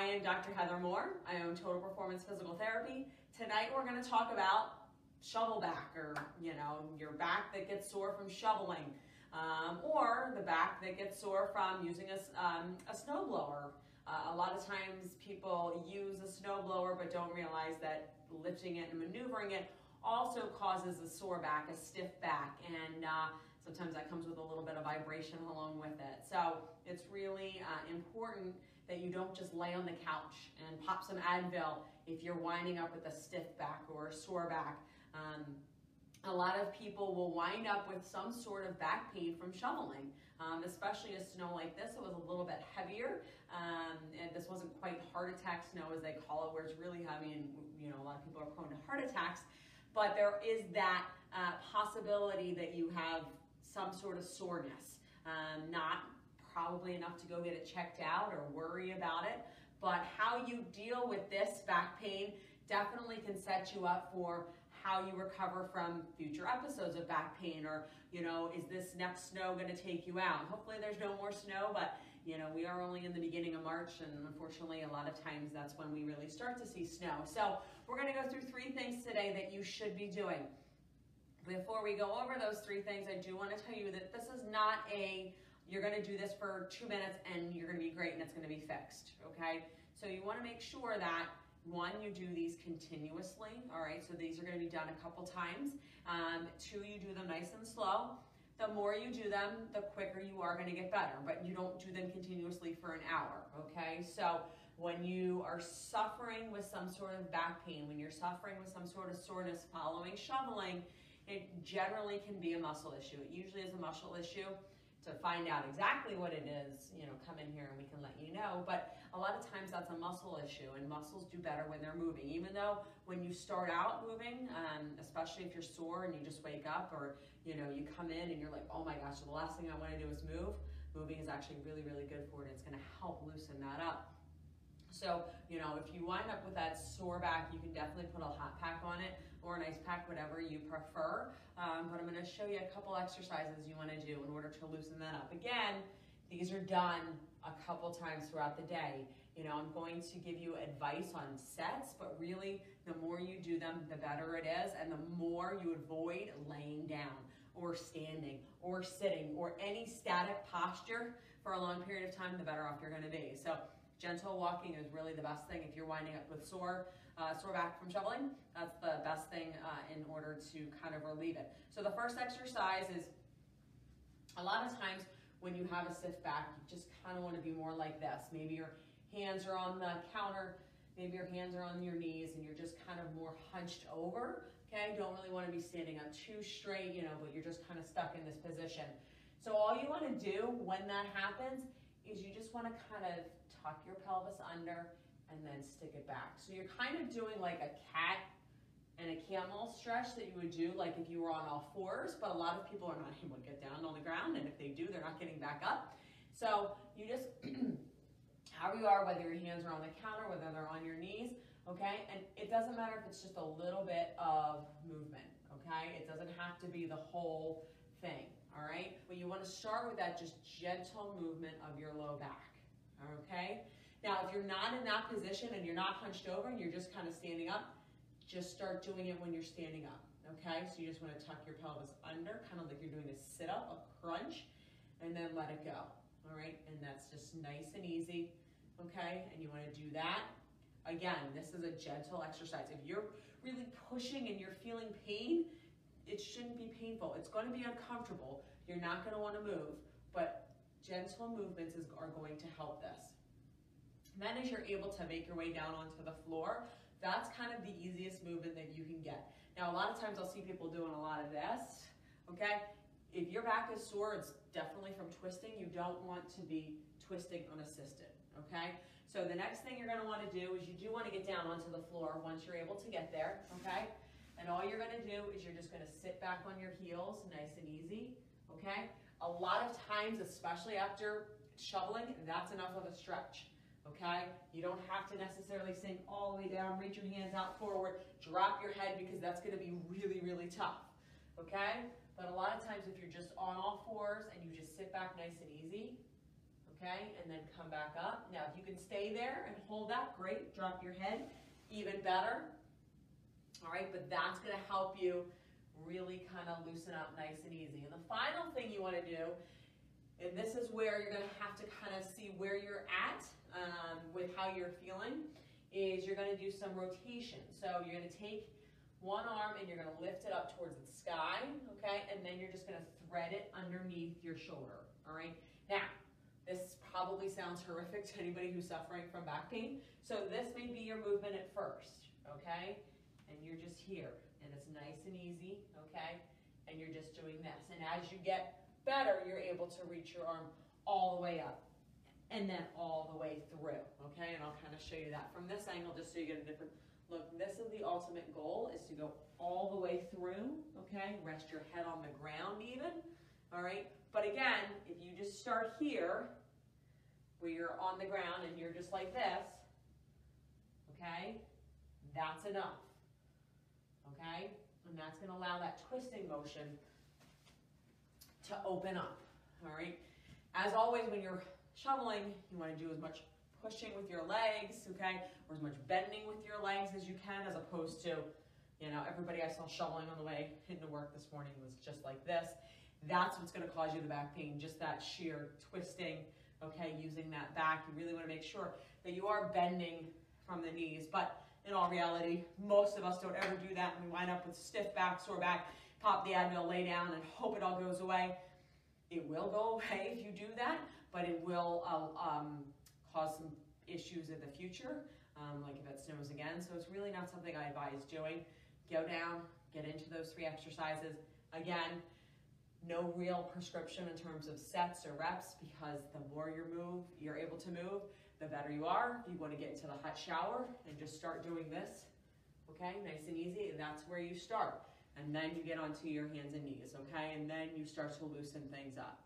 I am Dr. Heather Moore. I own Total Performance Physical Therapy. Tonight we're going to talk about shovel back or, you know, your back that gets sore from shoveling um, or the back that gets sore from using a, um, a snowblower. Uh, a lot of times people use a snowblower but don't realize that lifting it and maneuvering it also causes a sore back, a stiff back, and uh, sometimes that comes with a little bit of vibration along with it. So it's really uh, important that you don't just lay on the couch and pop some Advil if you're winding up with a stiff back or a sore back. Um, a lot of people will wind up with some sort of back pain from shoveling, um, especially a snow like this. It was a little bit heavier, um, and this wasn't quite heart attack snow as they call it, where it's really heavy and you know a lot of people are prone to heart attacks. But there is that uh, possibility that you have some sort of soreness, um, not probably enough to go get it checked out or worry about it, but how you deal with this back pain definitely can set you up for how you recover from future episodes of back pain or, you know, is this next snow going to take you out? Hopefully there's no more snow, but you know, we are only in the beginning of March and unfortunately a lot of times that's when we really start to see snow. So we're going to go through three things today that you should be doing. Before we go over those three things, I do want to tell you that this is not a, you're going to do this for two minutes and you're going to be great and it's going to be fixed, okay? So you want to make sure that one, you do these continuously, all right? So these are gonna be done a couple times. Um, two, you do them nice and slow. The more you do them, the quicker you are gonna get better, but you don't do them continuously for an hour, okay? So when you are suffering with some sort of back pain, when you're suffering with some sort of soreness following shoveling, it generally can be a muscle issue. It usually is a muscle issue to find out exactly what it is, you know, come in here and we can let you know. But a lot of times that's a muscle issue, and muscles do better when they're moving. Even though when you start out moving, um, especially if you're sore and you just wake up, or you know, you come in and you're like, oh my gosh, the last thing I want to do is move. Moving is actually really, really good for it. It's going to help loosen that up. So, you know, if you wind up with that sore back, you can definitely put a hot pack on it or an ice pack, whatever you prefer. Um, but I'm gonna show you a couple exercises you wanna do in order to loosen that up. Again, these are done a couple times throughout the day. You know, I'm going to give you advice on sets, but really the more you do them, the better it is, and the more you avoid laying down or standing or sitting or any static posture for a long period of time, the better off you're gonna be. So gentle walking is really the best thing if you're winding up with sore uh, sore back from shoveling. That's the best thing uh, in order to kind of relieve it. So the first exercise is a lot of times when you have a stiff back, you just kind of want to be more like this. Maybe your hands are on the counter, maybe your hands are on your knees and you're just kind of more hunched over. Okay, don't really want to be standing up too straight, you know, but you're just kind of stuck in this position. So all you want to do when that happens is you just want to kind of tuck your pelvis under and then stick it back. So you're kind of doing like a cat and a camel stretch that you would do like if you were on all fours, but a lot of people are not able to get down on the ground, and if they do, they're not getting back up. So you just, however you are, whether your hands are on the counter, whether they're on your knees, okay? And it doesn't matter if it's just a little bit of movement, okay? It doesn't have to be the whole thing, all right? But you wanna start with that just gentle movement of your low back, okay? Now, if you're not in that position and you're not hunched over and you're just kind of standing up, just start doing it when you're standing up, okay? So you just want to tuck your pelvis under, kind of like you're doing a sit-up, a crunch, and then let it go, all right? And that's just nice and easy, okay? And you want to do that. Again, this is a gentle exercise. If you're really pushing and you're feeling pain, it shouldn't be painful. It's going to be uncomfortable. You're not going to want to move, but gentle movements is, are going to help this. Then as you're able to make your way down onto the floor, that's kind of the easiest movement that you can get. Now, a lot of times I'll see people doing a lot of this, okay? If your back is sore, it's definitely from twisting. You don't want to be twisting unassisted, okay? So the next thing you're gonna wanna do is you do wanna get down onto the floor once you're able to get there, okay? And all you're gonna do is you're just gonna sit back on your heels, nice and easy, okay? A lot of times, especially after shoveling, that's enough of a stretch okay? You don't have to necessarily sink all the way down, reach your hands out forward, drop your head because that's gonna be really, really tough, okay? But a lot of times if you're just on all fours and you just sit back nice and easy, okay? And then come back up. Now, if you can stay there and hold that, great. Drop your head, even better. All right, but that's gonna help you really kind of loosen up nice and easy. And the final thing you wanna do, and this is where you're gonna have to kind of see where you're at um, with how you're feeling, is you're gonna do some rotation. So you're gonna take one arm and you're gonna lift it up towards the sky, okay? And then you're just gonna thread it underneath your shoulder, all right? Now, this probably sounds horrific to anybody who's suffering from back pain. So this may be your movement at first, okay? And you're just here, and it's nice and easy, okay? And you're just doing this. And as you get better, you're able to reach your arm all the way up and then all the way through, okay? And I'll kind of show you that from this angle just so you get a different look. This is the ultimate goal is to go all the way through, okay? Rest your head on the ground even, all right? But again, if you just start here, where you're on the ground and you're just like this, okay? That's enough, okay? And that's gonna allow that twisting motion to open up, all right? As always, when you're shoveling, you wanna do as much pushing with your legs, okay? Or as much bending with your legs as you can, as opposed to, you know, everybody I saw shoveling on the way into work this morning was just like this. That's what's gonna cause you the back pain, just that sheer twisting, okay, using that back. You really wanna make sure that you are bending from the knees. But in all reality, most of us don't ever do that and we wind up with stiff back, sore back, pop the Advil, lay down and hope it all goes away. It will go away if you do that, but it will uh, um, cause some issues in the future, um, like if it snows again. So it's really not something I advise doing. Go down, get into those three exercises. Again, no real prescription in terms of sets or reps because the more you move, you're able to move, the better you are. You want to get into the hot shower and just start doing this, okay, nice and easy, and that's where you start. And then you get onto your hands and knees, okay? And then you start to loosen things up.